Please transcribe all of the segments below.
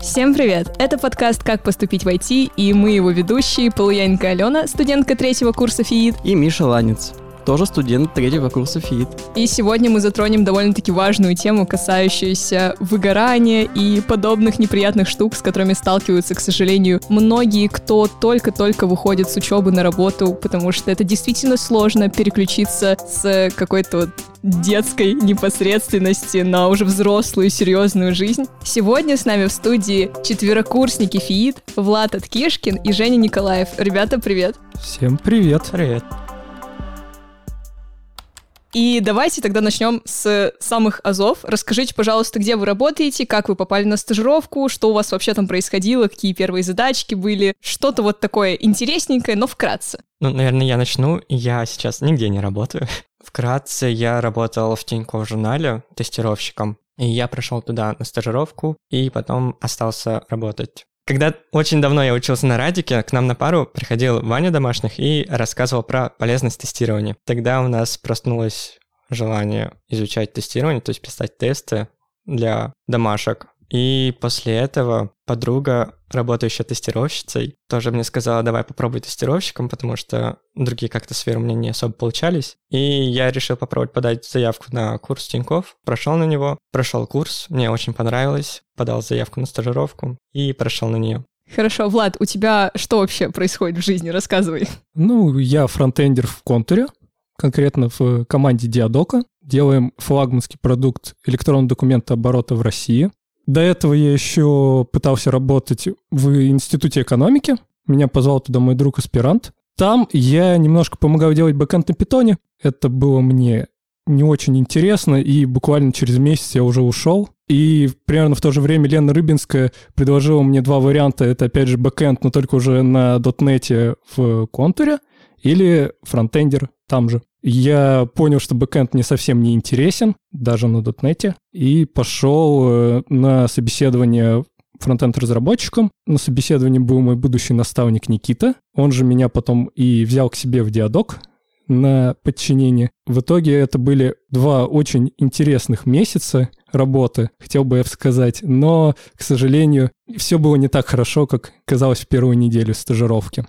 Всем привет! Это подкаст «Как поступить в IT» и мы его ведущие Полуяненко Алена, студентка третьего курса ФИИД. И Миша Ланец, тоже студент третьего курса ФИИД. И сегодня мы затронем довольно-таки важную тему, касающуюся выгорания и подобных неприятных штук, с которыми сталкиваются, к сожалению, многие, кто только-только выходит с учебы на работу, потому что это действительно сложно переключиться с какой-то вот детской непосредственности на уже взрослую серьезную жизнь. Сегодня с нами в студии четверокурсники ФИИД, Влад Откишкин и Женя Николаев. Ребята, привет! Всем привет! Привет! И давайте тогда начнем с самых азов. Расскажите, пожалуйста, где вы работаете, как вы попали на стажировку, что у вас вообще там происходило, какие первые задачки были, что-то вот такое интересненькое, но вкратце. Ну, наверное, я начну. Я сейчас нигде не работаю. Вкратце, я работал в Тинькофф журнале тестировщиком. И я прошел туда на стажировку и потом остался работать. Когда очень давно я учился на радике, к нам на пару приходил Ваня Домашних и рассказывал про полезность тестирования. Тогда у нас проснулось желание изучать тестирование, то есть писать тесты для домашек. И после этого подруга, работающая тестировщицей, тоже мне сказала, давай попробуй тестировщиком, потому что другие как-то сферы у меня не особо получались. И я решил попробовать подать заявку на курс Тиньков, прошел на него, прошел курс, мне очень понравилось, подал заявку на стажировку и прошел на нее. Хорошо, Влад, у тебя что вообще происходит в жизни? Рассказывай. Ну, я фронтендер в Контуре, конкретно в команде Диадока. Делаем флагманский продукт электронного документооборота в России. До этого я еще пытался работать в Институте экономики. Меня позвал туда мой друг-аспирант. Там я немножко помогал делать backend на питоне. Это было мне не очень интересно, и буквально через месяц я уже ушел. И примерно в то же время Лена Рыбинская предложила мне два варианта. Это, опять же, backend, но только уже на дотнете в Контуре, или фронтендер там же. Я понял, что бэкэнд мне совсем не интересен, даже на дотнете, и пошел э, на собеседование фронтенд-разработчиком. На собеседовании был мой будущий наставник Никита. Он же меня потом и взял к себе в диадок на подчинение. В итоге это были два очень интересных месяца работы, хотел бы я сказать, но, к сожалению, все было не так хорошо, как казалось в первую неделю стажировки.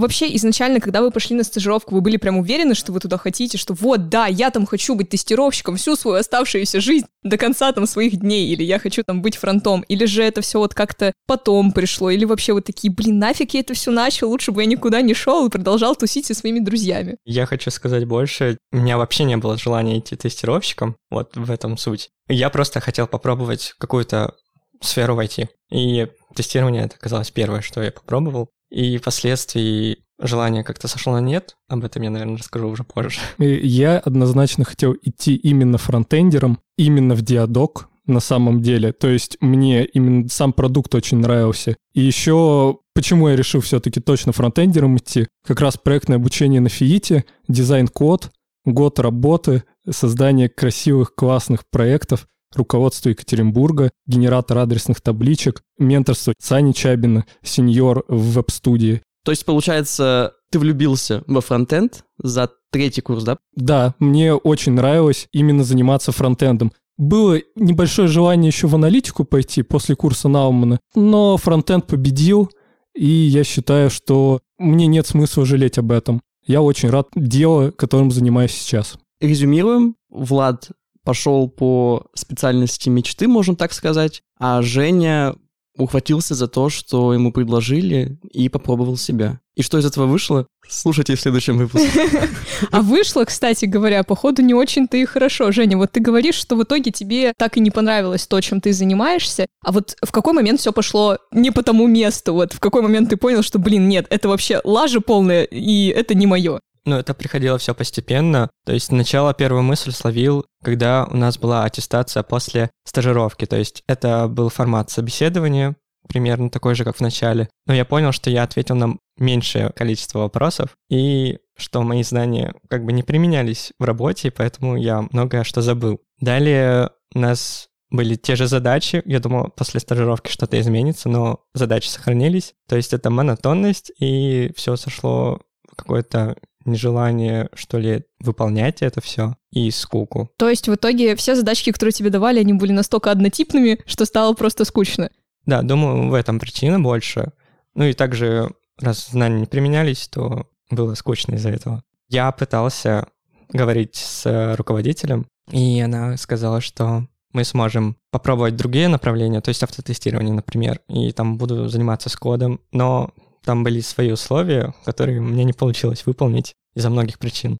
Вообще, изначально, когда вы пошли на стажировку, вы были прям уверены, что вы туда хотите, что вот, да, я там хочу быть тестировщиком всю свою оставшуюся жизнь до конца там своих дней, или я хочу там быть фронтом, или же это все вот как-то потом пришло, или вообще вот такие, блин, нафиг я это все начал, лучше бы я никуда не шел и продолжал тусить со своими друзьями. Я хочу сказать больше, у меня вообще не было желания идти тестировщиком, вот в этом суть. Я просто хотел попробовать какую-то сферу войти. И тестирование это оказалось первое, что я попробовал. И впоследствии желание как-то сошло на нет. Об этом я, наверное, расскажу уже позже. Я однозначно хотел идти именно фронтендером, именно в Диадок на самом деле. То есть мне именно сам продукт очень нравился. И еще почему я решил все-таки точно фронтендером идти? Как раз проектное обучение на ФИИТе, дизайн-код, год работы, создание красивых, классных проектов руководство Екатеринбурга, генератор адресных табличек, менторство Сани Чабина, сеньор в веб-студии. То есть, получается, ты влюбился во фронтенд за третий курс, да? Да, мне очень нравилось именно заниматься фронтендом. Было небольшое желание еще в аналитику пойти после курса Наумана, но фронтенд победил, и я считаю, что мне нет смысла жалеть об этом. Я очень рад делу, которым занимаюсь сейчас. Резюмируем. Влад пошел по специальности мечты, можно так сказать, а Женя ухватился за то, что ему предложили, и попробовал себя. И что из этого вышло? Слушайте в следующем выпуске. А вышло, кстати говоря, походу не очень-то и хорошо. Женя, вот ты говоришь, что в итоге тебе так и не понравилось то, чем ты занимаешься, а вот в какой момент все пошло не по тому месту? Вот в какой момент ты понял, что, блин, нет, это вообще лажа полная, и это не мое? Ну, это приходило все постепенно. То есть сначала первую мысль словил, когда у нас была аттестация после стажировки. То есть это был формат собеседования, примерно такой же, как в начале. Но я понял, что я ответил на меньшее количество вопросов, и что мои знания как бы не применялись в работе, и поэтому я многое что забыл. Далее у нас были те же задачи. Я думал, после стажировки что-то изменится, но задачи сохранились. То есть это монотонность, и все сошло какое-то нежелание, что ли, выполнять это все и скуку. То есть в итоге все задачки, которые тебе давали, они были настолько однотипными, что стало просто скучно. Да, думаю, в этом причина больше. Ну и также, раз знания не применялись, то было скучно из-за этого. Я пытался говорить с руководителем, и она сказала, что мы сможем попробовать другие направления, то есть автотестирование, например, и там буду заниматься с кодом, но там были свои условия, которые мне не получилось выполнить из-за многих причин.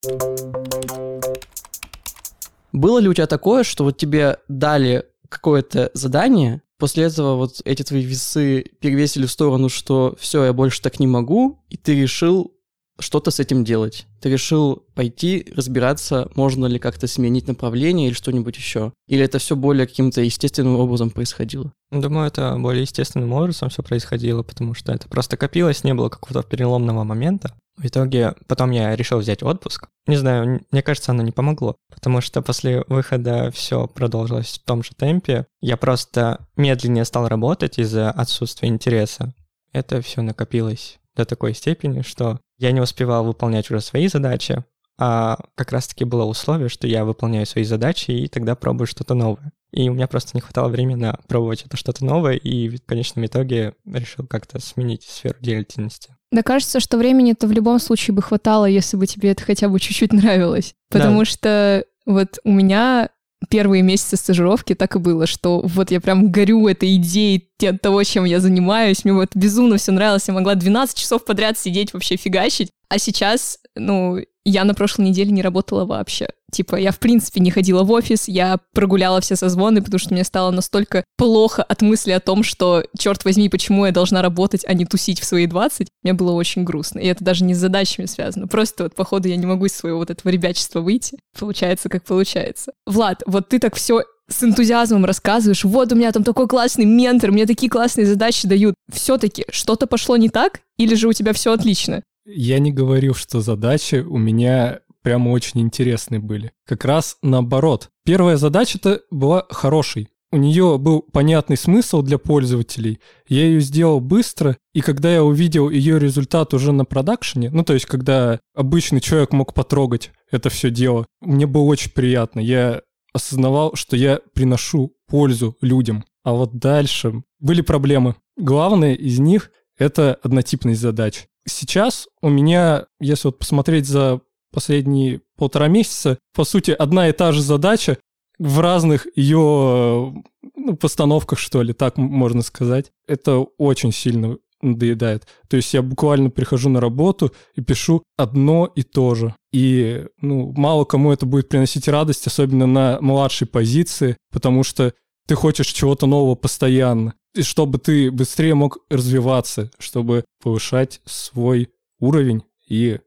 Было ли у тебя такое, что вот тебе дали какое-то задание, после этого вот эти твои весы перевесили в сторону, что все, я больше так не могу, и ты решил что-то с этим делать. Ты решил пойти разбираться, можно ли как-то сменить направление или что-нибудь еще. Или это все более каким-то естественным образом происходило? Думаю, это более естественным образом все происходило, потому что это просто копилось, не было какого-то переломного момента. В итоге потом я решил взять отпуск. Не знаю, мне кажется, оно не помогло, потому что после выхода все продолжилось в том же темпе. Я просто медленнее стал работать из-за отсутствия интереса. Это все накопилось до такой степени, что я не успевал выполнять уже свои задачи, а как раз-таки было условие, что я выполняю свои задачи и тогда пробую что-то новое. И у меня просто не хватало времени на пробовать это что-то новое, и в конечном итоге решил как-то сменить сферу деятельности. Да кажется, что времени-то в любом случае бы хватало, если бы тебе это хотя бы чуть-чуть нравилось. Потому да. что вот у меня первые месяцы стажировки так и было, что вот я прям горю этой идеей того, чем я занимаюсь. Мне вот безумно все нравилось. Я могла 12 часов подряд сидеть вообще фигачить. А сейчас, ну, я на прошлой неделе не работала вообще. Типа, я в принципе не ходила в офис, я прогуляла все созвоны, потому что мне стало настолько плохо от мысли о том, что, черт возьми, почему я должна работать, а не тусить в свои 20. Мне было очень грустно. И это даже не с задачами связано. Просто вот, походу, я не могу из своего вот этого ребячества выйти. Получается, как получается. Влад, вот ты так все с энтузиазмом рассказываешь, вот у меня там такой классный ментор, мне такие классные задачи дают. Все-таки что-то пошло не так, или же у тебя все отлично? Я не говорил, что задачи у меня прямо очень интересные были. Как раз наоборот. Первая задача-то была хорошей. У нее был понятный смысл для пользователей. Я ее сделал быстро, и когда я увидел ее результат уже на продакшене, ну то есть когда обычный человек мог потрогать это все дело, мне было очень приятно. Я осознавал, что я приношу пользу людям. А вот дальше были проблемы. Главное из них — это однотипность задач. Сейчас у меня, если вот посмотреть за последние полтора месяца, по сути, одна и та же задача в разных ее ну, постановках, что ли, так можно сказать. Это очень сильно надоедает. То есть я буквально прихожу на работу и пишу одно и то же. И ну, мало кому это будет приносить радость, особенно на младшей позиции, потому что ты хочешь чего-то нового постоянно. И чтобы ты быстрее мог развиваться, чтобы повышать свой уровень и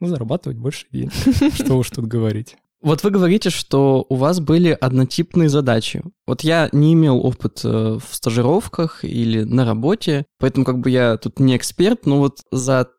ну, зарабатывать больше денег. Что уж тут говорить. Вот вы говорите, что у вас были однотипные задачи. Вот я не имел опыт э, в стажировках или на работе, поэтому как бы я тут не эксперт, но вот за,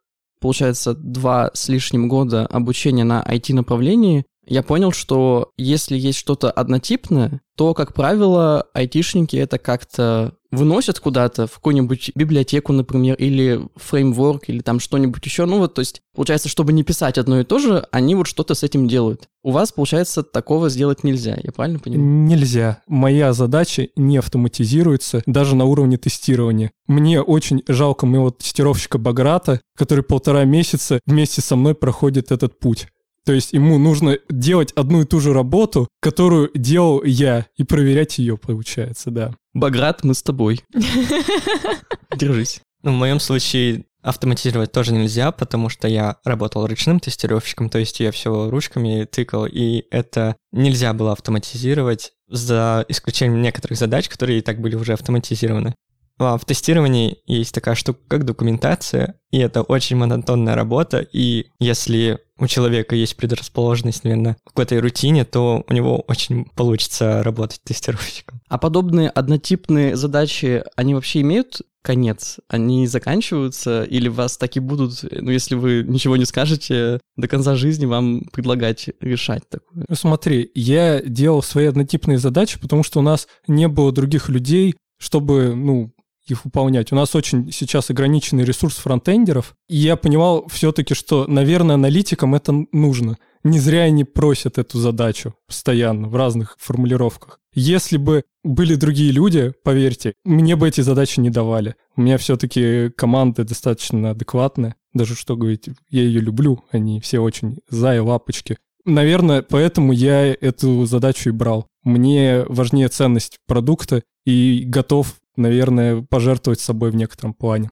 получается, два с лишним года обучения на IT-направлении я понял, что если есть что-то однотипное, то, как правило, айтишники это как-то выносят куда-то, в какую-нибудь библиотеку, например, или фреймворк, или там что-нибудь еще. Ну вот, то есть, получается, чтобы не писать одно и то же, они вот что-то с этим делают. У вас, получается, такого сделать нельзя, я правильно понимаю? Нельзя. Моя задача не автоматизируется даже на уровне тестирования. Мне очень жалко моего тестировщика Баграта, который полтора месяца вместе со мной проходит этот путь. То есть ему нужно делать одну и ту же работу, которую делал я, и проверять ее, получается, да. Баграт, мы с тобой. Держись. Ну, в моем случае автоматизировать тоже нельзя, потому что я работал ручным тестировщиком, то есть я все ручками тыкал, и это нельзя было автоматизировать за исключением некоторых задач, которые и так были уже автоматизированы. А в тестировании есть такая штука, как документация, и это очень монотонная работа, и если у человека есть предрасположенность, наверное, к этой рутине, то у него очень получится работать тестировщиком. А подобные однотипные задачи, они вообще имеют конец? Они заканчиваются или вас так и будут, ну, если вы ничего не скажете, до конца жизни вам предлагать решать такое? Ну, смотри, я делал свои однотипные задачи, потому что у нас не было других людей, чтобы, ну, их выполнять. У нас очень сейчас ограниченный ресурс фронтендеров, и я понимал все-таки, что, наверное, аналитикам это нужно. Не зря они просят эту задачу постоянно в разных формулировках. Если бы были другие люди, поверьте, мне бы эти задачи не давали. У меня все-таки команды достаточно адекватные. Даже что говорить, я ее люблю, они все очень за и лапочки. Наверное, поэтому я эту задачу и брал. Мне важнее ценность продукта и готов, наверное, пожертвовать собой в некотором плане.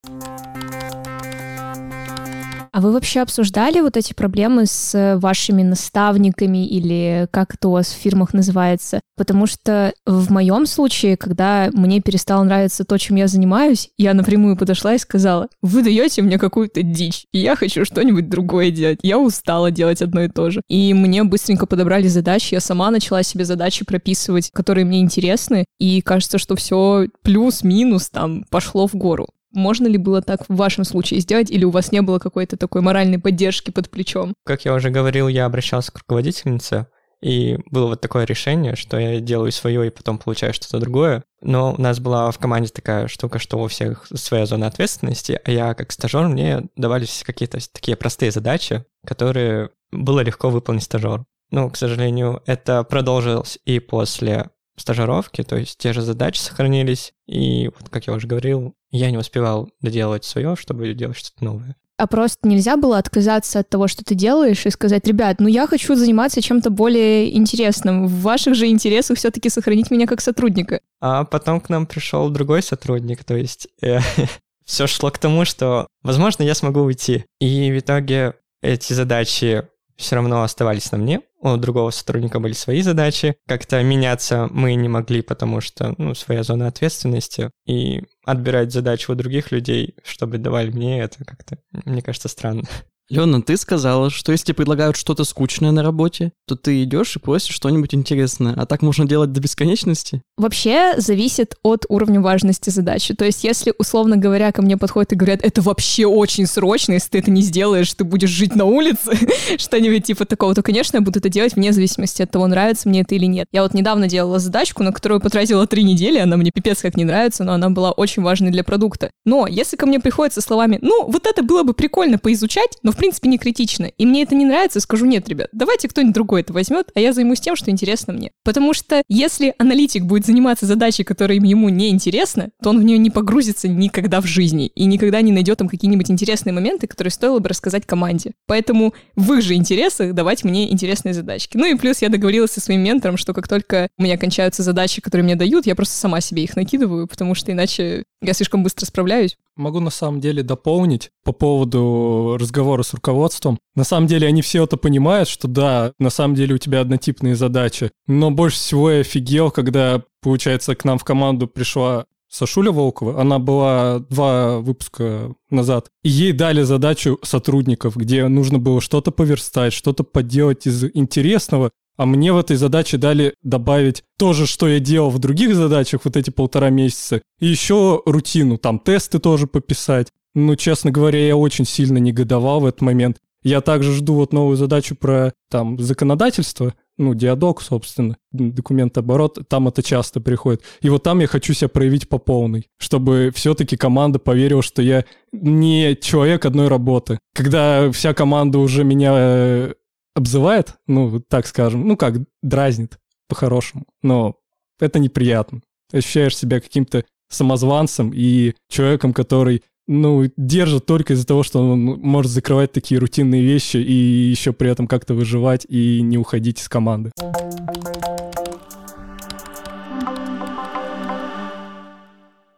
А вы вообще обсуждали вот эти проблемы с э, вашими наставниками или как это у вас в фирмах называется? Потому что в моем случае, когда мне перестало нравиться то, чем я занимаюсь, я напрямую подошла и сказала, вы даете мне какую-то дичь, и я хочу что-нибудь другое делать. Я устала делать одно и то же. И мне быстренько подобрали задачи, я сама начала себе задачи прописывать, которые мне интересны, и кажется, что все плюс-минус там пошло в гору. Можно ли было так в вашем случае сделать, или у вас не было какой-то такой моральной поддержки под плечом? Как я уже говорил, я обращался к руководительнице, и было вот такое решение, что я делаю свое и потом получаю что-то другое. Но у нас была в команде такая штука, что у всех своя зона ответственности, а я как стажер, мне давались какие-то такие простые задачи, которые было легко выполнить стажер. Но, к сожалению, это продолжилось и после стажировки, то есть те же задачи сохранились, и вот, как я уже говорил, я не успевал доделать свое, чтобы делать что-то новое. А просто нельзя было отказаться от того, что ты делаешь, и сказать, ребят, ну я хочу заниматься чем-то более интересным. В ваших же интересах все-таки сохранить меня как сотрудника. А потом к нам пришел другой сотрудник, то есть э, все шло к тому, что, возможно, я смогу уйти. И в итоге эти задачи все равно оставались на мне, у другого сотрудника были свои задачи. Как-то меняться мы не могли, потому что, ну, своя зона ответственности. И отбирать задачи у других людей, чтобы давали мне это как-то, мне кажется, странно. Лена, ты сказала, что если предлагают что-то скучное на работе, то ты идешь и просишь что-нибудь интересное. А так можно делать до бесконечности? Вообще зависит от уровня важности задачи. То есть если, условно говоря, ко мне подходят и говорят, это вообще очень срочно, если ты это не сделаешь, ты будешь жить на улице, что-нибудь типа такого, то, конечно, я буду это делать вне зависимости от того, нравится мне это или нет. Я вот недавно делала задачку, на которую потратила три недели, она мне пипец как не нравится, но она была очень важной для продукта. Но если ко мне приходят со словами, ну, вот это было бы прикольно поизучать, но в принципе не критично, и мне это не нравится, скажу, нет, ребят, давайте кто-нибудь другой это возьмет, а я займусь тем, что интересно мне. Потому что если аналитик будет заниматься задачей, которая ему не интересна, то он в нее не погрузится никогда в жизни и никогда не найдет там какие-нибудь интересные моменты, которые стоило бы рассказать команде. Поэтому в их же интересах давать мне интересные задачки. Ну и плюс я договорилась со своим ментором, что как только у меня кончаются задачи, которые мне дают, я просто сама себе их накидываю, потому что иначе я слишком быстро справляюсь. Могу на самом деле дополнить по поводу разговора с руководством. На самом деле они все это понимают, что да, на самом деле у тебя однотипные задачи. Но больше всего я офигел, когда, получается, к нам в команду пришла Сашуля Волкова, она была два выпуска назад, и ей дали задачу сотрудников, где нужно было что-то поверстать, что-то поделать из интересного, а мне в этой задаче дали добавить то же, что я делал в других задачах вот эти полтора месяца. И еще рутину, там тесты тоже пописать. Ну, честно говоря, я очень сильно негодовал в этот момент. Я также жду вот новую задачу про там законодательство, ну, диадок, собственно, документ оборот, там это часто приходит. И вот там я хочу себя проявить по полной, чтобы все-таки команда поверила, что я не человек одной работы. Когда вся команда уже меня э, обзывает, ну, так скажем, ну как, дразнит по-хорошему, но это неприятно. Ощущаешь себя каким-то самозванцем и человеком, который, ну, держит только из-за того, что он может закрывать такие рутинные вещи и еще при этом как-то выживать и не уходить из команды.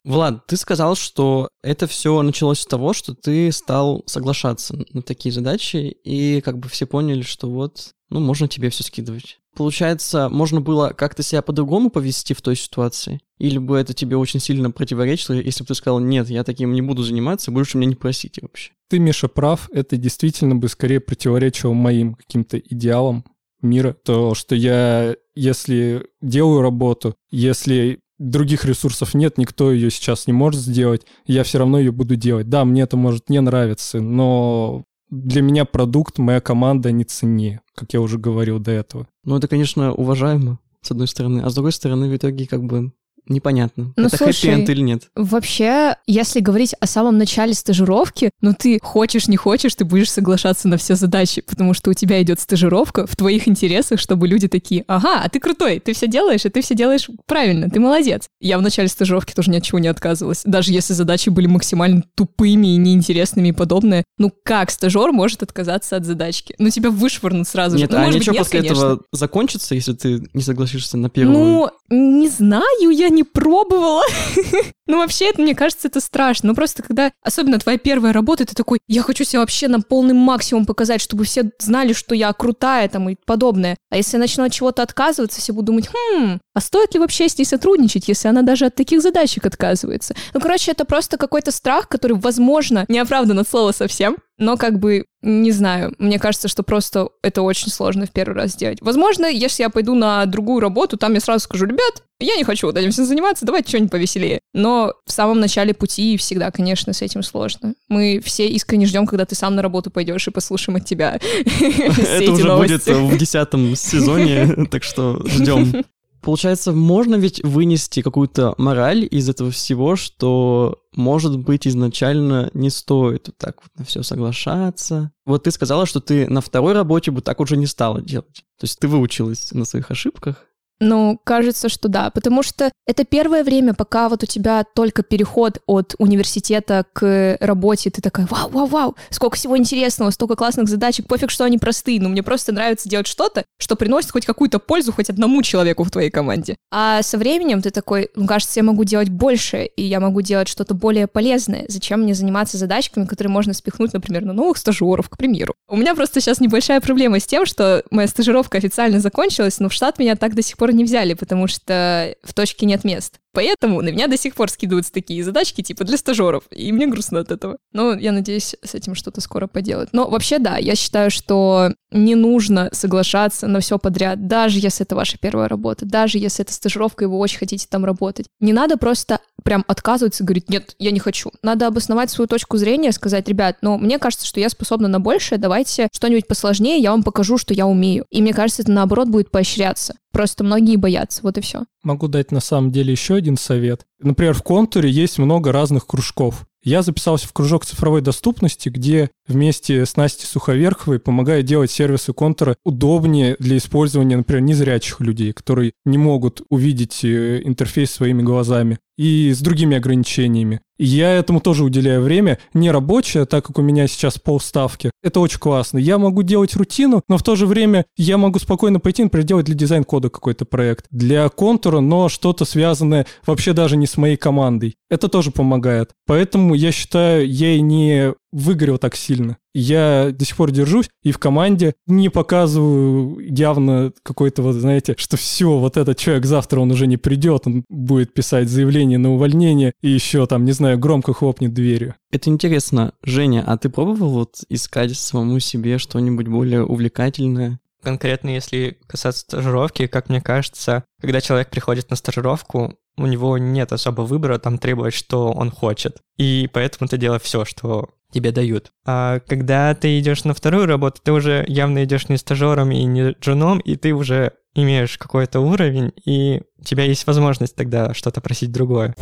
Влад, ты сказал, что это все началось с того, что ты стал соглашаться на такие задачи, и как бы все поняли, что вот, ну, можно тебе все скидывать. Получается, можно было как-то себя по-другому повести в той ситуации? Или бы это тебе очень сильно противоречило, если бы ты сказал, нет, я таким не буду заниматься, больше меня не просите вообще? Ты, Миша, прав, это действительно бы скорее противоречило моим каким-то идеалам мира, то, что я, если делаю работу, если других ресурсов нет, никто ее сейчас не может сделать, я все равно ее буду делать. Да, мне это может не нравиться, но для меня продукт, моя команда не ценнее, как я уже говорил до этого. Ну, это, конечно, уважаемо, с одной стороны, а с другой стороны, в итоге, как бы, непонятно, Ну, это слушай, хэппи-энд или нет. Вообще, если говорить о самом начале стажировки, ну ты хочешь, не хочешь, ты будешь соглашаться на все задачи, потому что у тебя идет стажировка в твоих интересах, чтобы люди такие, ага, а ты крутой, ты все делаешь, и ты все делаешь правильно, ты молодец. Я в начале стажировки тоже ни от чего не отказывалась, даже если задачи были максимально тупыми и неинтересными и подобное. Ну как стажер может отказаться от задачки? Ну тебя вышвырнут сразу Нет, же. Ну, а может быть, нет, после конечно. этого закончится, если ты не согласишься на первую? Ну, не знаю, я не пробовала. Ну, вообще, это, мне кажется, это страшно. Ну, просто когда, особенно твоя первая работа, ты такой, я хочу себя вообще на полный максимум показать, чтобы все знали, что я крутая там и подобное. А если я начну от чего-то отказываться, все будут думать, хм, а стоит ли вообще с ней сотрудничать, если она даже от таких задачек отказывается? Ну, короче, это просто какой-то страх, который, возможно, не оправдан от слова совсем, но как бы, не знаю, мне кажется, что просто это очень сложно в первый раз сделать. Возможно, если я пойду на другую работу, там я сразу скажу, ребят, я не хочу вот этим всем заниматься, давайте что-нибудь повеселее. Но в самом начале пути всегда, конечно, с этим сложно. Мы все искренне ждем, когда ты сам на работу пойдешь и послушаем от тебя Это уже будет в десятом сезоне, так что ждем. Получается, можно ведь вынести какую-то мораль из этого всего, что, может быть, изначально не стоит вот так вот на все соглашаться. Вот ты сказала, что ты на второй работе бы так уже не стала делать. То есть ты выучилась на своих ошибках. Ну, кажется, что да, потому что это первое время, пока вот у тебя только переход от университета к работе, ты такая, вау, вау, вау, сколько всего интересного, столько классных задачек, пофиг, что они простые, но мне просто нравится делать что-то, что приносит хоть какую-то пользу хоть одному человеку в твоей команде. А со временем ты такой, ну, кажется, я могу делать больше, и я могу делать что-то более полезное. Зачем мне заниматься задачками, которые можно спихнуть, например, на новых стажеров, к примеру. У меня просто сейчас небольшая проблема с тем, что моя стажировка официально закончилась, но в штат меня так до сих пор не взяли, потому что в точке нет мест. Поэтому на меня до сих пор скидываются такие задачки, типа для стажеров, и мне грустно от этого. Но я надеюсь с этим что-то скоро поделать. Но вообще, да, я считаю, что не нужно соглашаться на все подряд, даже если это ваша первая работа, даже если это стажировка, и вы очень хотите там работать. Не надо просто прям отказываться и говорить, нет, я не хочу. Надо обосновать свою точку зрения, сказать, ребят, ну, мне кажется, что я способна на большее, давайте что-нибудь посложнее, я вам покажу, что я умею. И мне кажется, это наоборот будет поощряться. Просто многие боятся, вот и все. Могу дать на самом деле еще один совет. Например, в контуре есть много разных кружков. Я записался в кружок цифровой доступности, где вместе с Настей Суховерховой помогаю делать сервисы контура удобнее для использования, например, незрячих людей, которые не могут увидеть э, интерфейс своими глазами и с другими ограничениями. Я этому тоже уделяю время, не рабочее, так как у меня сейчас полставки. Это очень классно. Я могу делать рутину, но в то же время я могу спокойно пойти, например, делать для дизайн-кода какой-то проект, для контура, но что-то связанное вообще даже не с моей командой. Это тоже помогает. Поэтому я считаю, я и не выгорел так сильно. Я до сих пор держусь и в команде не показываю явно какой-то, вот знаете, что все, вот этот человек завтра он уже не придет, он будет писать заявление на увольнение и еще там, не знаю, громко хлопнет дверью. Это интересно. Женя, а ты пробовал вот искать самому себе что-нибудь более увлекательное? Конкретно, если касаться стажировки, как мне кажется, когда человек приходит на стажировку, у него нет особо выбора там требовать, что он хочет. И поэтому ты делаешь все, что тебе дают. А когда ты идешь на вторую работу, ты уже явно идешь не стажером и не джуном, и ты уже имеешь какой-то уровень, и у тебя есть возможность тогда что-то просить другое.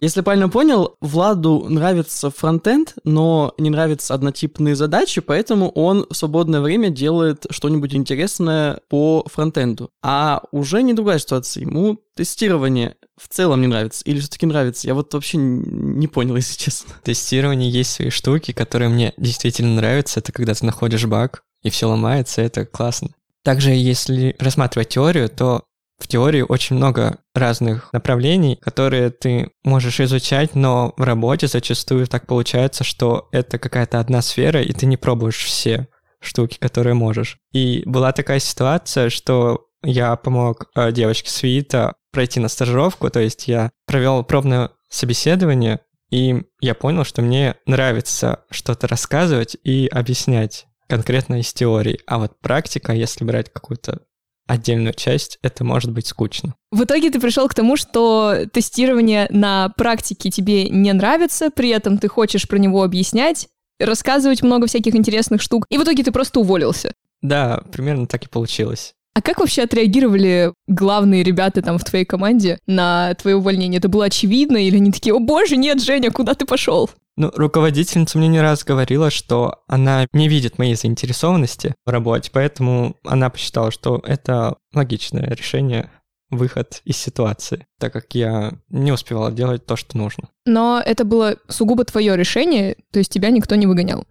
Если правильно понял, Владу нравится фронтенд, но не нравятся однотипные задачи, поэтому он в свободное время делает что-нибудь интересное по фронтенду. А уже не другая ситуация. Ему тестирование в целом не нравится или все-таки нравится? Я вот вообще не понял, если честно. В тестировании есть свои штуки, которые мне действительно нравятся. Это когда ты находишь баг, и все ломается, это классно. Также, если рассматривать теорию, то в теории очень много разных направлений, которые ты можешь изучать, но в работе зачастую так получается, что это какая-то одна сфера, и ты не пробуешь все штуки, которые можешь. И была такая ситуация, что я помог э, девочке с ВИИТа пройти на стажировку, то есть я провел пробное собеседование, и я понял, что мне нравится что-то рассказывать и объяснять конкретно из теории. А вот практика, если брать какую-то отдельную часть, это может быть скучно. В итоге ты пришел к тому, что тестирование на практике тебе не нравится, при этом ты хочешь про него объяснять, рассказывать много всяких интересных штук, и в итоге ты просто уволился. Да, примерно так и получилось. А как вообще отреагировали главные ребята там в твоей команде на твое увольнение? Это было очевидно или они такие, о боже, нет, Женя, куда ты пошел? Ну, руководительница мне не раз говорила, что она не видит моей заинтересованности в работе, поэтому она посчитала, что это логичное решение выход из ситуации, так как я не успевала делать то, что нужно. Но это было сугубо твое решение, то есть тебя никто не выгонял?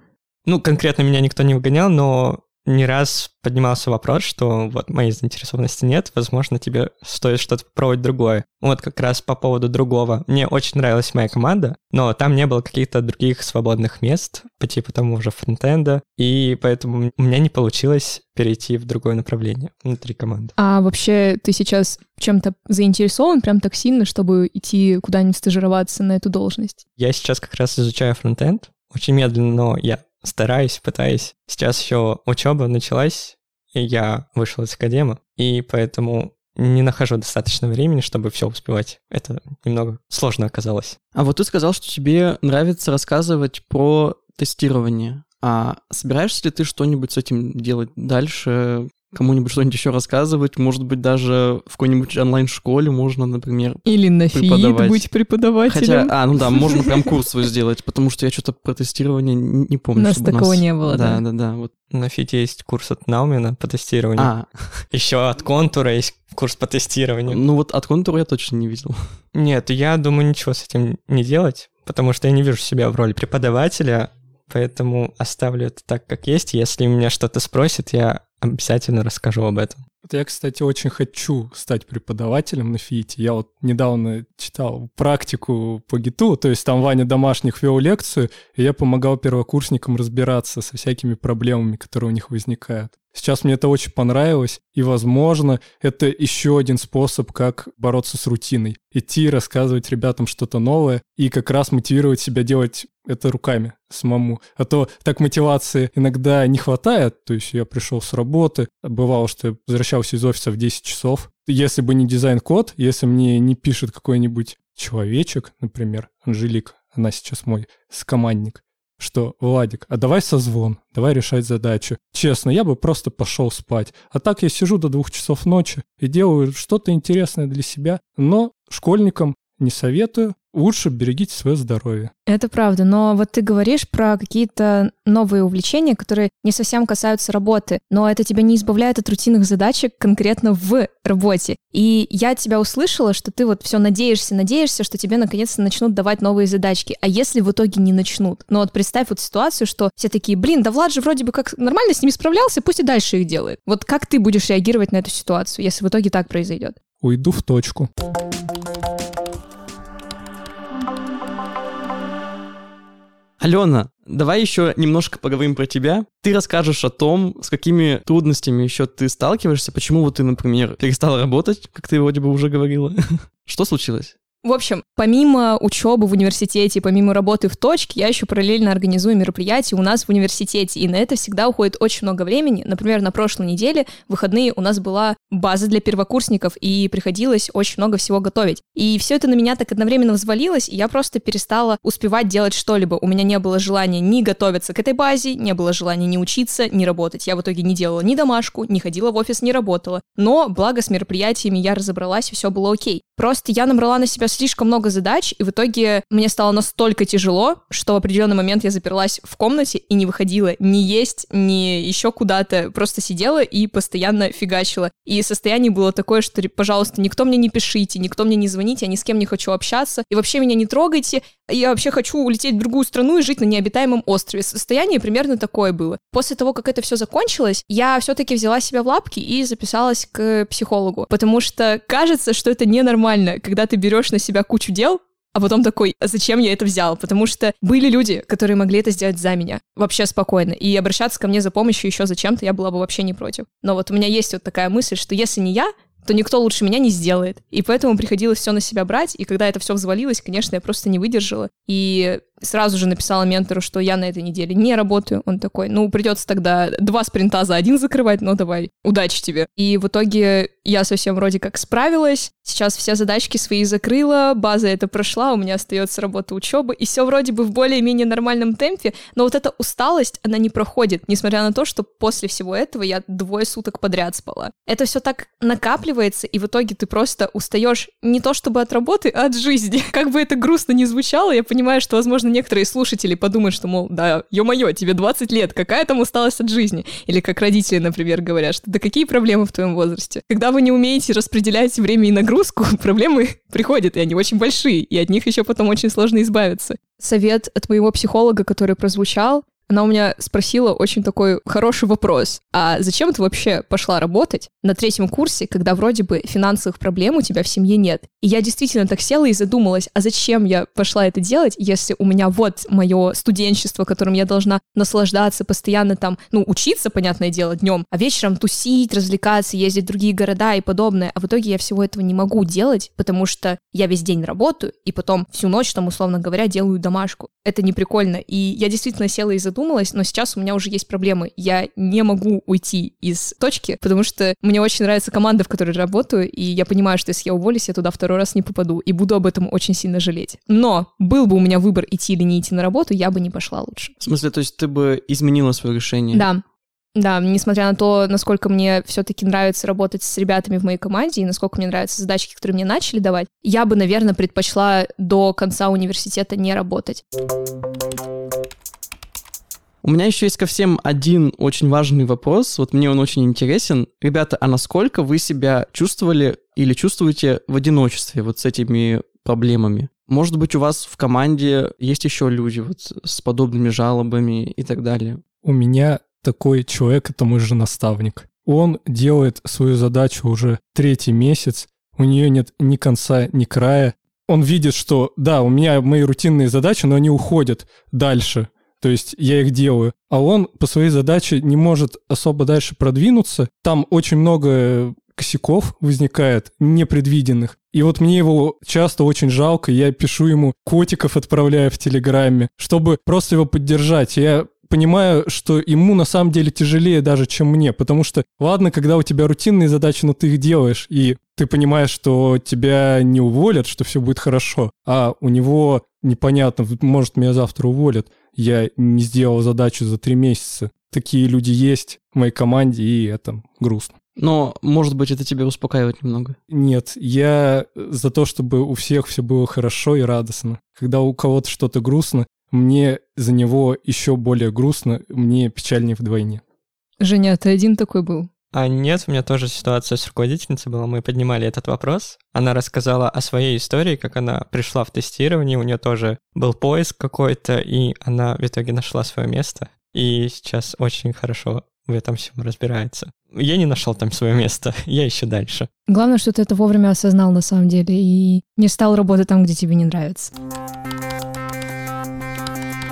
Ну, конкретно меня никто не выгонял, но не раз поднимался вопрос, что вот моей заинтересованности нет, возможно, тебе стоит что-то попробовать другое. Вот как раз по поводу другого. Мне очень нравилась моя команда, но там не было каких-то других свободных мест по типу тому же фронтенда, и поэтому у меня не получилось перейти в другое направление внутри команды. А вообще ты сейчас чем-то заинтересован прям так сильно, чтобы идти куда-нибудь стажироваться на эту должность? Я сейчас как раз изучаю фронтенд, очень медленно, но я стараюсь, пытаюсь. Сейчас еще учеба началась, и я вышел из академа, и поэтому не нахожу достаточно времени, чтобы все успевать. Это немного сложно оказалось. А вот ты сказал, что тебе нравится рассказывать про тестирование. А собираешься ли ты что-нибудь с этим делать дальше? Кому-нибудь что-нибудь еще рассказывать, может быть, даже в какой-нибудь онлайн-школе можно, например, Или на ФИИД быть преподавателем. Хотя, а, ну да, можно прям курс свой сделать, потому что я что-то про тестирование не помню. У нас такого нас... не было, да. Да, да, да. Вот. На ФИТе есть курс от Наумина по тестированию. А. Еще от Контура есть курс по тестированию. Ну вот от Контура я точно не видел. Нет, я думаю, ничего с этим не делать, потому что я не вижу себя в роли преподавателя, поэтому оставлю это так, как есть. Если меня что-то спросят, я обязательно расскажу об этом. Я, кстати, очень хочу стать преподавателем на ФИИТе. Я вот недавно читал практику по ГИТу, то есть там Ваня Домашних вел лекцию, и я помогал первокурсникам разбираться со всякими проблемами, которые у них возникают. Сейчас мне это очень понравилось, и, возможно, это еще один способ, как бороться с рутиной. Идти, рассказывать ребятам что-то новое и как раз мотивировать себя делать это руками самому. А то так мотивации иногда не хватает. То есть я пришел с работы, бывало, что я возвращался из офиса в 10 часов. Если бы не дизайн-код, если мне не пишет какой-нибудь человечек, например, Анжелик, она сейчас мой скомандник, что «Владик, а давай созвон, давай решать задачу». Честно, я бы просто пошел спать. А так я сижу до двух часов ночи и делаю что-то интересное для себя, но школьникам не советую, лучше берегите свое здоровье. Это правда, но вот ты говоришь про какие-то новые увлечения, которые не совсем касаются работы, но это тебя не избавляет от рутинных задачек конкретно в работе. И я тебя услышала, что ты вот все надеешься, надеешься, что тебе наконец-то начнут давать новые задачки. А если в итоге не начнут? Ну вот представь вот ситуацию, что все такие, блин, да Влад же вроде бы как нормально с ними справлялся, пусть и дальше их делает. Вот как ты будешь реагировать на эту ситуацию, если в итоге так произойдет? Уйду в точку. Алена, давай еще немножко поговорим про тебя. Ты расскажешь о том, с какими трудностями еще ты сталкиваешься, почему вот ты, например, перестала работать, как ты вроде бы уже говорила. Что случилось? В общем, помимо учебы в университете, помимо работы в точке, я еще параллельно организую мероприятия у нас в университете, и на это всегда уходит очень много времени. Например, на прошлой неделе в выходные у нас была база для первокурсников, и приходилось очень много всего готовить. И все это на меня так одновременно взвалилось, и я просто перестала успевать делать что-либо. У меня не было желания ни готовиться к этой базе, не было желания ни учиться, ни работать. Я в итоге не делала ни домашку, не ходила в офис, не работала. Но, благо, с мероприятиями я разобралась, и все было окей. Просто я набрала на себя слишком много задач, и в итоге мне стало настолько тяжело, что в определенный момент я заперлась в комнате и не выходила ни есть, ни еще куда-то. Просто сидела и постоянно фигачила. И состояние было такое, что, пожалуйста, никто мне не пишите, никто мне не звоните, я ни с кем не хочу общаться, и вообще меня не трогайте, я вообще хочу улететь в другую страну и жить на необитаемом острове. Состояние примерно такое было. После того, как это все закончилось, я все-таки взяла себя в лапки и записалась к психологу, потому что кажется, что это ненормально, когда ты берешь на себя кучу дел, а потом такой, «А зачем я это взял? Потому что были люди, которые могли это сделать за меня, вообще спокойно, и обращаться ко мне за помощью еще зачем-то я была бы вообще не против. Но вот у меня есть вот такая мысль, что если не я, то никто лучше меня не сделает. И поэтому приходилось все на себя брать, и когда это все взвалилось, конечно, я просто не выдержала. И Сразу же написала ментору, что я на этой неделе не работаю. Он такой, ну, придется тогда два спринта за один закрывать, ну, давай, удачи тебе. И в итоге я совсем вроде как справилась. Сейчас все задачки свои закрыла, база это прошла, у меня остается работа учебы, и все вроде бы в более-менее нормальном темпе, но вот эта усталость, она не проходит, несмотря на то, что после всего этого я двое суток подряд спала. Это все так накапливается, и в итоге ты просто устаешь не то чтобы от работы, а от жизни. Как бы это грустно не звучало, я понимаю, что, возможно, некоторые слушатели подумают, что, мол, да, ё-моё, тебе 20 лет, какая там усталость от жизни? Или как родители, например, говорят, что да какие проблемы в твоем возрасте? Когда вы не умеете распределять время и нагрузку, проблемы приходят, и они очень большие, и от них еще потом очень сложно избавиться. Совет от моего психолога, который прозвучал, она у меня спросила очень такой хороший вопрос. А зачем ты вообще пошла работать на третьем курсе, когда вроде бы финансовых проблем у тебя в семье нет? И я действительно так села и задумалась, а зачем я пошла это делать, если у меня вот мое студенчество, которым я должна наслаждаться, постоянно там, ну, учиться, понятное дело, днем, а вечером тусить, развлекаться, ездить в другие города и подобное. А в итоге я всего этого не могу делать, потому что я весь день работаю, и потом всю ночь там, условно говоря, делаю домашку. Это не прикольно. И я действительно села и задумалась, задумалась, но сейчас у меня уже есть проблемы. Я не могу уйти из точки, потому что мне очень нравится команда, в которой работаю, и я понимаю, что если я уволюсь, я туда второй раз не попаду, и буду об этом очень сильно жалеть. Но был бы у меня выбор идти или не идти на работу, я бы не пошла лучше. В смысле, то есть ты бы изменила свое решение? Да, да, несмотря на то, насколько мне все-таки нравится работать с ребятами в моей команде и насколько мне нравятся задачки, которые мне начали давать, я бы, наверное, предпочла до конца университета не работать. У меня еще есть ко всем один очень важный вопрос. Вот мне он очень интересен. Ребята, а насколько вы себя чувствовали или чувствуете в одиночестве вот с этими проблемами? Может быть, у вас в команде есть еще люди вот с подобными жалобами и так далее? У меня такой человек, это мой же наставник. Он делает свою задачу уже третий месяц, у нее нет ни конца, ни края. Он видит, что да, у меня мои рутинные задачи, но они уходят дальше то есть я их делаю, а он по своей задаче не может особо дальше продвинуться. Там очень много косяков возникает, непредвиденных. И вот мне его часто очень жалко, я пишу ему котиков отправляю в Телеграме, чтобы просто его поддержать. Я понимаю, что ему на самом деле тяжелее даже, чем мне, потому что, ладно, когда у тебя рутинные задачи, но ты их делаешь, и ты понимаешь, что тебя не уволят, что все будет хорошо, а у него непонятно, может, меня завтра уволят я не сделал задачу за три месяца. Такие люди есть в моей команде, и это грустно. Но, может быть, это тебя успокаивает немного? Нет, я за то, чтобы у всех все было хорошо и радостно. Когда у кого-то что-то грустно, мне за него еще более грустно, мне печальнее вдвойне. Женя, ты один такой был? А нет, у меня тоже ситуация с руководительницей была. Мы поднимали этот вопрос. Она рассказала о своей истории, как она пришла в тестирование, у нее тоже был поиск какой-то, и она в итоге нашла свое место. И сейчас очень хорошо в этом всем разбирается. Я не нашел там свое место, я ищу дальше. Главное, что ты это вовремя осознал на самом деле и не стал работать там, где тебе не нравится.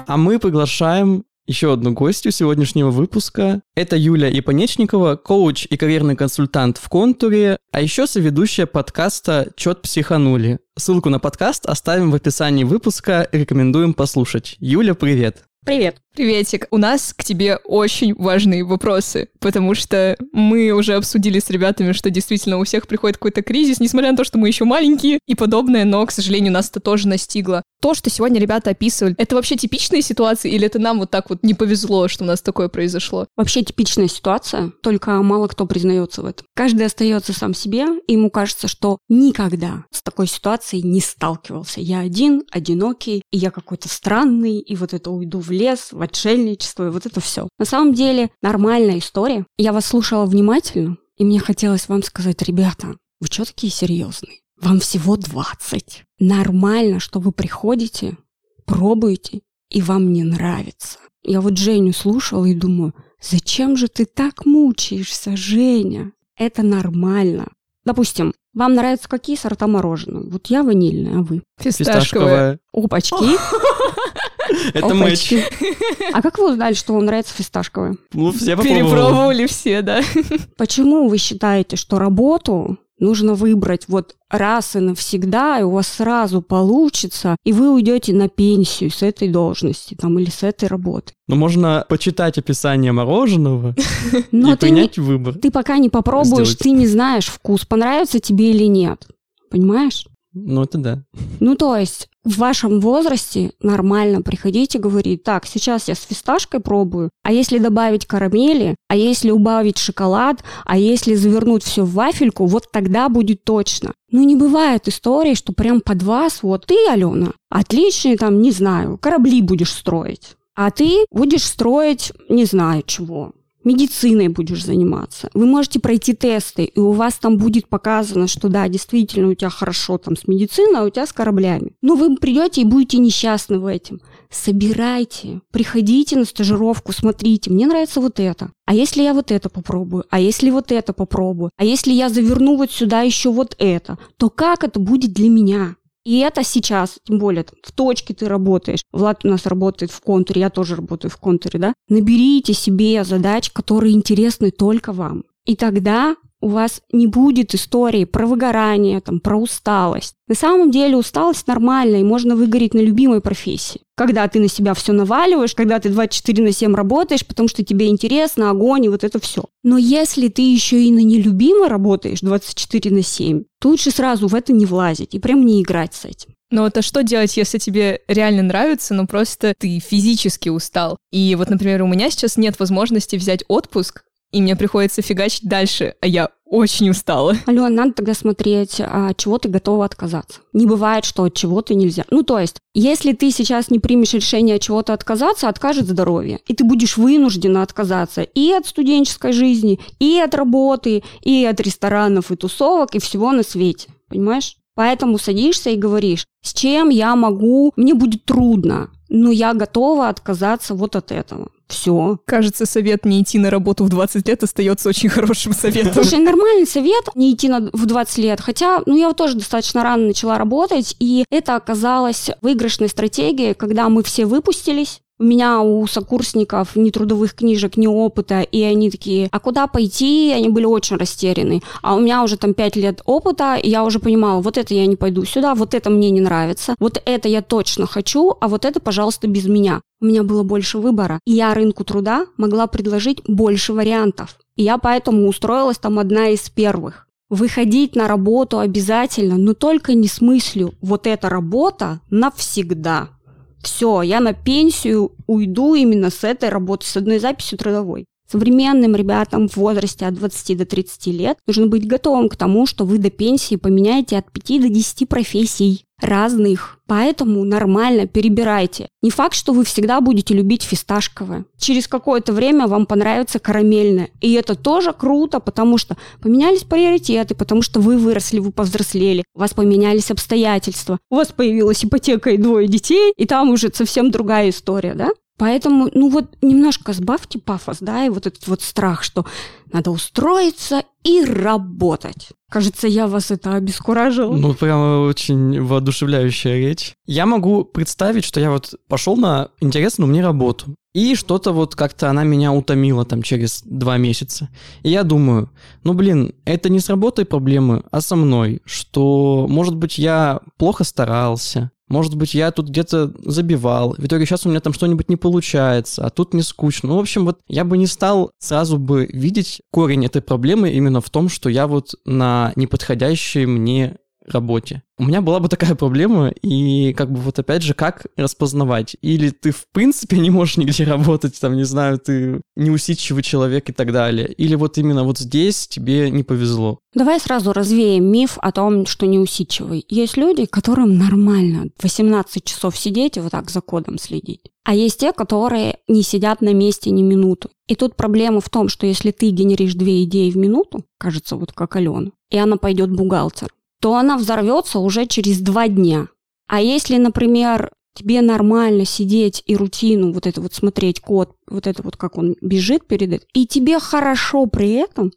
А мы приглашаем еще одну гостью сегодняшнего выпуска. Это Юля Ипонечникова, коуч и карьерный консультант в контуре, а еще соведущая подкаста «Чет психанули». Ссылку на подкаст оставим в описании выпуска, рекомендуем послушать. Юля, привет! Привет. Приветик. У нас к тебе очень важные вопросы, потому что мы уже обсудили с ребятами, что действительно у всех приходит какой-то кризис, несмотря на то, что мы еще маленькие и подобное, но, к сожалению, нас это тоже настигло. То, что сегодня ребята описывали, это вообще типичные ситуации или это нам вот так вот не повезло, что у нас такое произошло? Вообще типичная ситуация, только мало кто признается в этом. Каждый остается сам себе, и ему кажется, что никогда с такой ситуацией не сталкивался. Я один, одинокий, и я какой-то странный, и вот это уйду в лес, в отшельничество, и вот это все. На самом деле нормальная история. Я вас слушала внимательно, и мне хотелось вам сказать, ребята, вы что такие серьезные? Вам всего 20. Нормально, что вы приходите, пробуете, и вам не нравится. Я вот Женю слушала и думаю, зачем же ты так мучаешься, Женя? Это нормально. Допустим, вам нравятся какие сорта мороженого? Вот я ванильная, а вы? Фисташковая. Опачки. Это матч. А как вы узнали, что вам нравится фисташковое? Ну, все Перепробовали все, да. Почему вы считаете, что работу Нужно выбрать вот раз и навсегда, и у вас сразу получится, и вы уйдете на пенсию с этой должности там, или с этой работы. Ну, можно почитать описание мороженого Но и не- принять выбор. ты пока не попробуешь, Сделать. ты не знаешь вкус, понравится тебе или нет. Понимаешь? Ну, это да. Ну, то есть в вашем возрасте нормально приходить и говорить, так, сейчас я с фисташкой пробую, а если добавить карамели, а если убавить шоколад, а если завернуть все в вафельку, вот тогда будет точно. Ну, не бывает истории, что прям под вас, вот ты, Алена, отличный там, не знаю, корабли будешь строить, а ты будешь строить, не знаю чего, медициной будешь заниматься. Вы можете пройти тесты, и у вас там будет показано, что да, действительно, у тебя хорошо там с медициной, а у тебя с кораблями. Но вы придете и будете несчастны в этом. Собирайте, приходите на стажировку, смотрите, мне нравится вот это. А если я вот это попробую? А если вот это попробую? А если я заверну вот сюда еще вот это? То как это будет для меня? И это сейчас, тем более в точке ты работаешь. Влад у нас работает в контуре, я тоже работаю в контуре, да? Наберите себе задач, которые интересны только вам. И тогда у вас не будет истории про выгорание, там, про усталость. На самом деле усталость нормальная, и можно выгореть на любимой профессии. Когда ты на себя все наваливаешь, когда ты 24 на 7 работаешь, потому что тебе интересно, огонь и вот это все. Но если ты еще и на нелюбимой работаешь 24 на 7, то лучше сразу в это не влазить и прям не играть с этим. Но вот а что делать, если тебе реально нравится, но просто ты физически устал? И вот, например, у меня сейчас нет возможности взять отпуск, и мне приходится фигачить дальше, а я очень устала. Алена, надо тогда смотреть, а, от чего ты готова отказаться. Не бывает, что от чего-то нельзя. Ну, то есть, если ты сейчас не примешь решение от чего-то отказаться, откажет здоровье. И ты будешь вынуждена отказаться и от студенческой жизни, и от работы, и от ресторанов, и тусовок, и всего на свете. Понимаешь? Поэтому садишься и говоришь, с чем я могу, мне будет трудно, но я готова отказаться вот от этого. Все. Кажется, совет не идти на работу в 20 лет остается очень хорошим советом. Слушай, нормальный совет не идти на, в 20 лет. Хотя, ну, я вот тоже достаточно рано начала работать, и это оказалось выигрышной стратегией, когда мы все выпустились. У меня у сокурсников ни трудовых книжек, ни опыта, и они такие, а куда пойти? Они были очень растеряны. А у меня уже там 5 лет опыта, и я уже понимала, вот это я не пойду сюда, вот это мне не нравится, вот это я точно хочу, а вот это, пожалуйста, без меня. У меня было больше выбора, и я рынку труда могла предложить больше вариантов. И я поэтому устроилась там одна из первых. Выходить на работу обязательно, но только не с мыслью «вот эта работа навсегда». Все, я на пенсию уйду именно с этой работы, с одной записью трудовой. Современным ребятам в возрасте от 20 до 30 лет нужно быть готовым к тому, что вы до пенсии поменяете от 5 до 10 профессий разных. Поэтому нормально перебирайте. Не факт, что вы всегда будете любить фисташковое. Через какое-то время вам понравится карамельное. И это тоже круто, потому что поменялись приоритеты, потому что вы выросли, вы повзрослели, у вас поменялись обстоятельства, у вас появилась ипотека и двое детей, и там уже совсем другая история, да? Поэтому, ну вот, немножко сбавьте пафос, да, и вот этот вот страх, что надо устроиться и работать. Кажется, я вас это обескуражила. Ну, прямо очень воодушевляющая речь. Я могу представить, что я вот пошел на интересную мне работу. И что-то вот как-то она меня утомила там через два месяца. И я думаю, ну блин, это не с работой проблемы, а со мной. Что, может быть, я плохо старался, может быть, я тут где-то забивал. В итоге сейчас у меня там что-нибудь не получается, а тут не скучно. Ну, в общем, вот я бы не стал сразу бы видеть корень этой проблемы именно в том, что я вот на неподходящей мне работе. У меня была бы такая проблема, и как бы вот опять же, как распознавать? Или ты в принципе не можешь нигде работать, там, не знаю, ты неусидчивый человек и так далее. Или вот именно вот здесь тебе не повезло. Давай сразу развеем миф о том, что неусидчивый. Есть люди, которым нормально 18 часов сидеть и вот так за кодом следить. А есть те, которые не сидят на месте ни минуты. И тут проблема в том, что если ты генеришь две идеи в минуту, кажется, вот как Алена, и она пойдет бухгалтер, то она взорвется уже через два дня. А если, например, тебе нормально сидеть и рутину, вот это вот смотреть код, вот это вот как он бежит перед этим, и тебе хорошо при этом,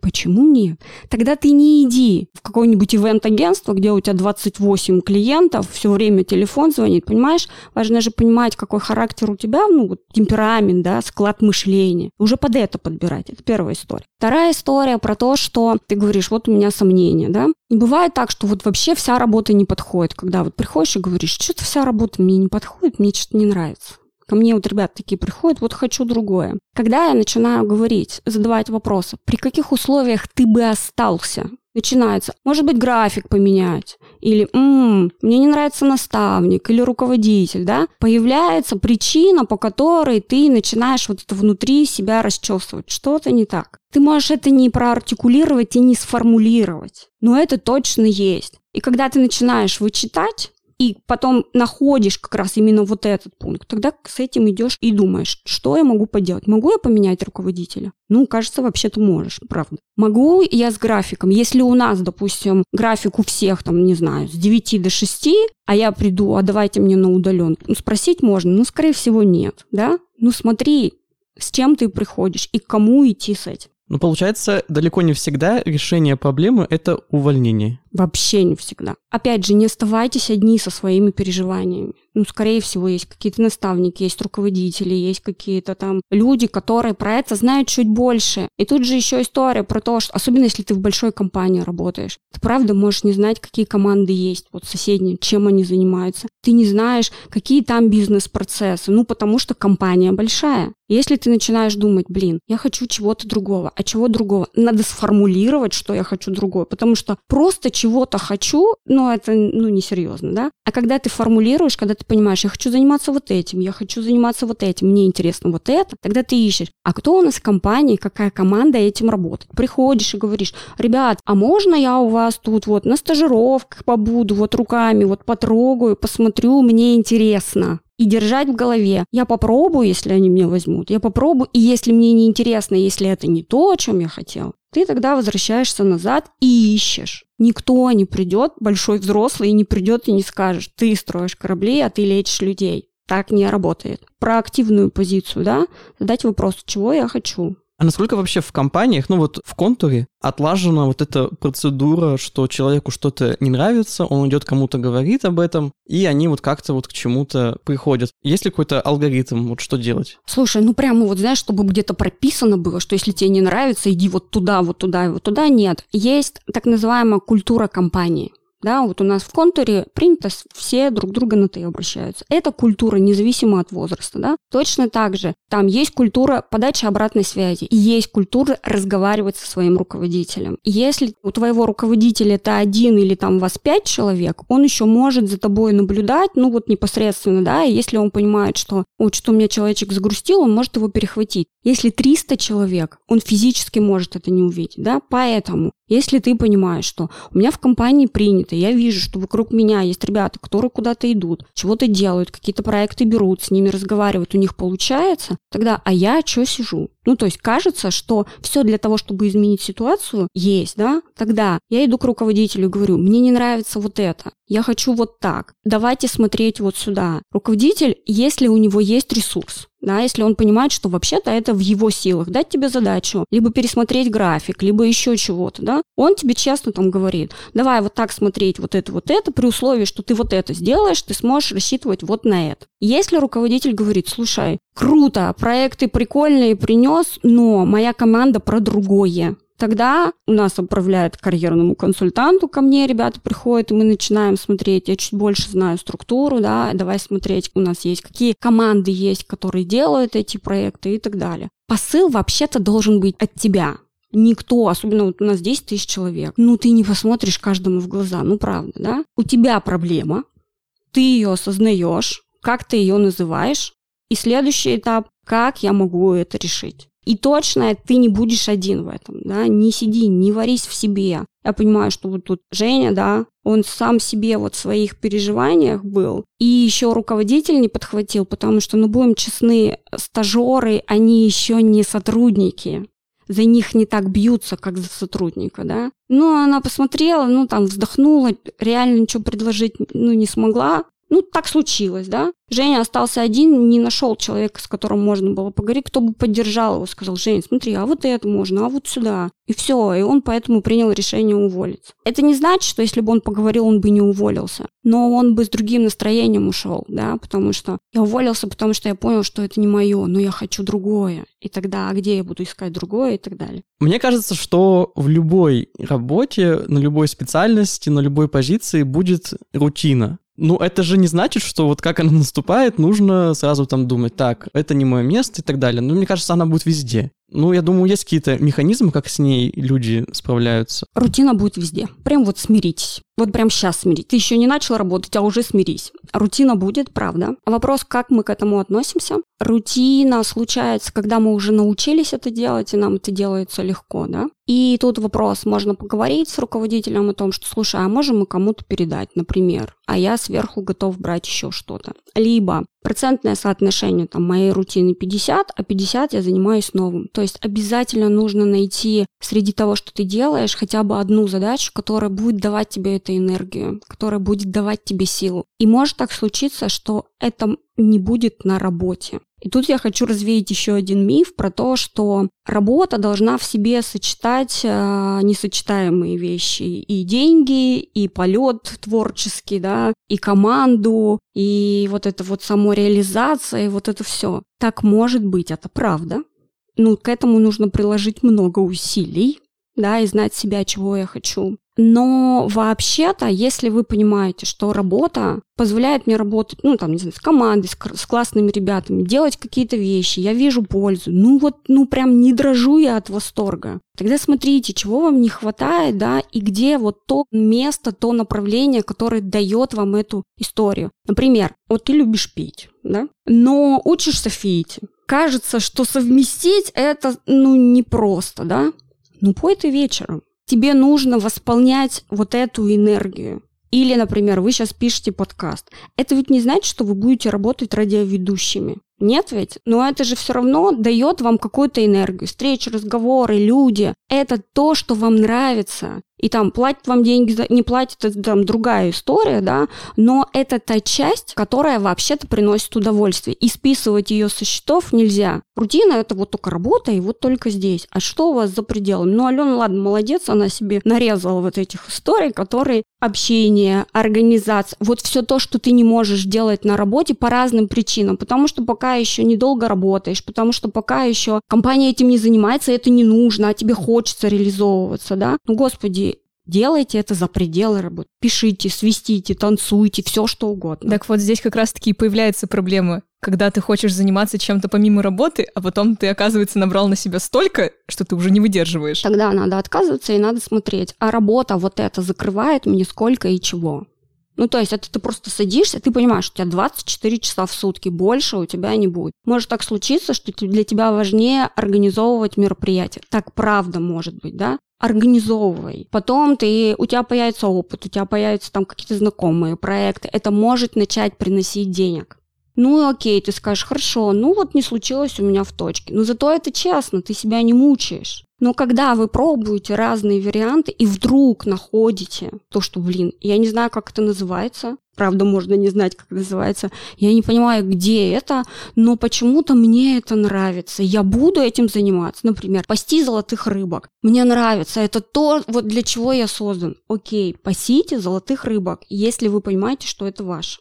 Почему нет? Тогда ты не иди в какое-нибудь ивент-агентство, где у тебя 28 клиентов, все время телефон звонит, понимаешь? Важно же понимать, какой характер у тебя, ну, вот темперамент, да, склад мышления. Уже под это подбирать. Это первая история. Вторая история про то, что ты говоришь, вот у меня сомнения, да? Не бывает так, что вот вообще вся работа не подходит, когда вот приходишь и говоришь, что-то вся работа мне не подходит, мне что-то не нравится. Ко мне вот ребят такие приходят, вот хочу другое. Когда я начинаю говорить, задавать вопросы, при каких условиях ты бы остался? Начинается, может быть, график поменять, или «М, мне не нравится наставник, или руководитель, да? Появляется причина, по которой ты начинаешь вот это внутри себя расчесывать. Что-то не так. Ты можешь это не проартикулировать и не сформулировать, но это точно есть. И когда ты начинаешь вычитать, и потом находишь как раз именно вот этот пункт, тогда с этим идешь и думаешь, что я могу поделать. Могу я поменять руководителя? Ну, кажется, вообще-то можешь, правда. Могу я с графиком? Если у нас, допустим, график у всех, там, не знаю, с 9 до 6, а я приду, а давайте мне на удаленку. Ну, спросить можно, ну, скорее всего, нет, да? Ну, смотри, с чем ты приходишь и к кому идти с этим. Ну, получается, далеко не всегда решение проблемы — это увольнение. Вообще не всегда. Опять же, не оставайтесь одни со своими переживаниями. Ну, скорее всего, есть какие-то наставники, есть руководители, есть какие-то там люди, которые про это знают чуть больше. И тут же еще история про то, что, особенно если ты в большой компании работаешь, ты правда можешь не знать, какие команды есть, вот соседние, чем они занимаются. Ты не знаешь, какие там бизнес-процессы, ну, потому что компания большая. Если ты начинаешь думать, блин, я хочу чего-то другого, а чего другого? Надо сформулировать, что я хочу другое, потому что просто чего-то хочу, ну, это, ну, несерьезно, да? А когда ты формулируешь, когда ты понимаешь, я хочу заниматься вот этим, я хочу заниматься вот этим, мне интересно вот это, тогда ты ищешь, а кто у нас в компании, какая команда этим работает? Приходишь и говоришь, ребят, а можно я у вас тут вот на стажировках побуду, вот руками вот потрогаю, посмотрю, мне интересно и держать в голове. Я попробую, если они меня возьмут. Я попробую, и если мне не интересно, если это не то, о чем я хотел, ты тогда возвращаешься назад и ищешь. Никто не придет, большой взрослый, и не придет и не скажет, ты строишь корабли, а ты лечишь людей. Так не работает. Про активную позицию, да, задать вопрос, чего я хочу, а насколько вообще в компаниях, ну вот в контуре, отлажена вот эта процедура, что человеку что-то не нравится, он идет кому-то говорит об этом, и они вот как-то вот к чему-то приходят. Есть ли какой-то алгоритм, вот что делать? Слушай, ну прямо вот знаешь, чтобы где-то прописано было, что если тебе не нравится, иди вот туда, вот туда вот туда, нет. Есть так называемая культура компании да, вот у нас в контуре принято все друг друга на «ты» обращаются. Это культура, независимо от возраста, да. Точно так же там есть культура подачи обратной связи, и есть культура разговаривать со своим руководителем. Если у твоего руководителя это один или там вас пять человек, он еще может за тобой наблюдать, ну вот непосредственно, да, и если он понимает, что вот что у меня человечек загрустил, он может его перехватить. Если 300 человек, он физически может это не увидеть, да, поэтому если ты понимаешь, что у меня в компании принято, я вижу, что вокруг меня есть ребята, которые куда-то идут, чего-то делают, какие-то проекты берут, с ними разговаривают, у них получается, тогда, а я что сижу? Ну, то есть кажется, что все для того, чтобы изменить ситуацию, есть, да? Тогда я иду к руководителю и говорю, мне не нравится вот это, я хочу вот так, давайте смотреть вот сюда. Руководитель, если у него есть ресурс, да, если он понимает, что вообще-то это в его силах, дать тебе задачу, либо пересмотреть график, либо еще чего-то, да, он тебе честно там говорит, давай вот так смотреть вот это, вот это, при условии, что ты вот это сделаешь, ты сможешь рассчитывать вот на это. Если руководитель говорит, слушай, круто, проекты прикольные принес, но моя команда про другое, Тогда у нас отправляют карьерному консультанту ко мне, ребята приходят, и мы начинаем смотреть, я чуть больше знаю структуру, да, давай смотреть, у нас есть, какие команды есть, которые делают эти проекты и так далее. Посыл вообще-то должен быть от тебя. Никто, особенно вот у нас 10 тысяч человек, ну ты не посмотришь каждому в глаза, ну правда, да? У тебя проблема, ты ее осознаешь, как ты ее называешь, и следующий этап, как я могу это решить. И точно ты не будешь один в этом, да, не сиди, не варись в себе. Я понимаю, что вот тут Женя, да, он сам себе вот в своих переживаниях был. И еще руководитель не подхватил, потому что, ну, будем честны, стажеры, они еще не сотрудники. За них не так бьются, как за сотрудника, да. Ну, она посмотрела, ну, там, вздохнула, реально ничего предложить, ну, не смогла. Ну, так случилось, да. Женя остался один, не нашел человека, с которым можно было поговорить, кто бы поддержал его, сказал, Жень, смотри, а вот это можно, а вот сюда. И все, и он поэтому принял решение уволиться. Это не значит, что если бы он поговорил, он бы не уволился, но он бы с другим настроением ушел, да, потому что я уволился, потому что я понял, что это не мое, но я хочу другое. И тогда, а где я буду искать другое и так далее. Мне кажется, что в любой работе, на любой специальности, на любой позиции будет рутина. Ну, это же не значит, что вот как она наступает, нужно сразу там думать, так, это не мое место и так далее. Но мне кажется, она будет везде. Ну, я думаю, есть какие-то механизмы, как с ней люди справляются. Рутина будет везде. Прям вот смиритесь. Вот прям сейчас смирить. Ты еще не начал работать, а уже смирись. Рутина будет, правда. Вопрос, как мы к этому относимся. Рутина случается, когда мы уже научились это делать, и нам это делается легко, да. И тут вопрос, можно поговорить с руководителем о том, что, слушай, а можем мы кому-то передать, например, а я сверху готов брать еще что-то. Либо процентное соотношение там, моей рутины 50, а 50 я занимаюсь новым. То есть обязательно нужно найти среди того, что ты делаешь, хотя бы одну задачу, которая будет давать тебе эту энергию, которая будет давать тебе силу. И может так случиться, что это не будет на работе. И тут я хочу развеять еще один миф про то, что работа должна в себе сочетать э, несочетаемые вещи. И деньги, и полет творческий, да, и команду, и вот это вот самореализация, и вот это все. Так может быть, это правда. Ну, к этому нужно приложить много усилий, да, и знать себя, чего я хочу. Но вообще-то, если вы понимаете, что работа позволяет мне работать, ну, там, не знаю, с командой, с, с классными ребятами, делать какие-то вещи, я вижу пользу, ну, вот, ну, прям не дрожу я от восторга. Тогда смотрите, чего вам не хватает, да, и где вот то место, то направление, которое дает вам эту историю. Например, вот ты любишь петь, да, но учишься фить. Кажется, что совместить это, ну, непросто, да, ну пой ты вечером. Тебе нужно восполнять вот эту энергию. Или, например, вы сейчас пишете подкаст. Это ведь не значит, что вы будете работать радиоведущими. Нет ведь? Но это же все равно дает вам какую-то энергию. Встречи, разговоры, люди. Это то, что вам нравится. И там платят вам деньги, не платят, это там другая история, да, но это та часть, которая вообще-то приносит удовольствие. И списывать ее со счетов нельзя. Рутина это вот только работа, и вот только здесь. А что у вас за пределами? Ну, Алена, ладно, молодец, она себе нарезала вот этих историй, которые общение, организация, вот все то, что ты не можешь делать на работе по разным причинам, потому что пока еще недолго работаешь, потому что пока еще компания этим не занимается, это не нужно, а тебе хочется реализовываться, да? Ну, господи, Делайте это за пределы работы. Пишите, свистите, танцуйте, все что угодно. Так вот здесь как раз-таки и появляется проблема, когда ты хочешь заниматься чем-то помимо работы, а потом ты, оказывается, набрал на себя столько, что ты уже не выдерживаешь. Тогда надо отказываться и надо смотреть, а работа вот это закрывает мне сколько и чего. Ну, то есть это ты просто садишься, ты понимаешь, у тебя 24 часа в сутки, больше у тебя не будет. Может так случиться, что для тебя важнее организовывать мероприятие. Так правда может быть, да? Организовывай. Потом ты, у тебя появится опыт, у тебя появятся там какие-то знакомые проекты. Это может начать приносить денег. Ну окей, ты скажешь, хорошо, ну вот не случилось у меня в точке. Но зато это честно, ты себя не мучаешь. Но когда вы пробуете разные варианты и вдруг находите то, что, блин, я не знаю, как это называется, правда, можно не знать, как называется, я не понимаю, где это, но почему-то мне это нравится. Я буду этим заниматься. Например, пасти золотых рыбок. Мне нравится. Это то, вот для чего я создан. Окей, пасите золотых рыбок, если вы понимаете, что это ваше.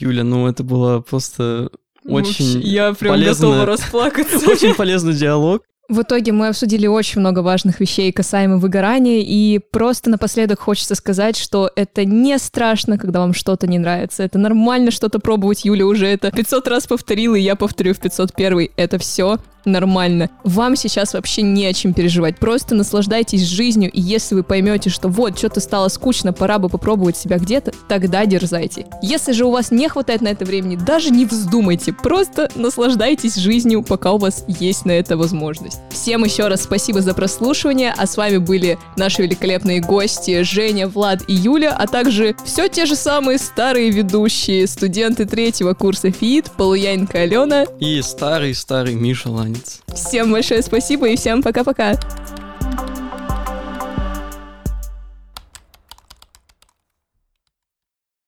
Юля, ну это было просто очень Я прям полезно, готова расплакаться. Очень полезный диалог. В итоге мы обсудили очень много важных вещей касаемо выгорания, и просто напоследок хочется сказать, что это не страшно, когда вам что-то не нравится. Это нормально что-то пробовать. Юля уже это 500 раз повторила, и я повторю в 501. Это все нормально. Вам сейчас вообще не о чем переживать. Просто наслаждайтесь жизнью, и если вы поймете, что вот, что-то стало скучно, пора бы попробовать себя где-то, тогда дерзайте. Если же у вас не хватает на это времени, даже не вздумайте. Просто наслаждайтесь жизнью, пока у вас есть на это возможность. Всем еще раз спасибо за прослушивание, а с вами были наши великолепные гости Женя, Влад и Юля, а также все те же самые старые ведущие, студенты третьего курса ФИИД, Полуянька Алена И старый-старый Миша Ланец. Всем большое спасибо и всем пока-пока.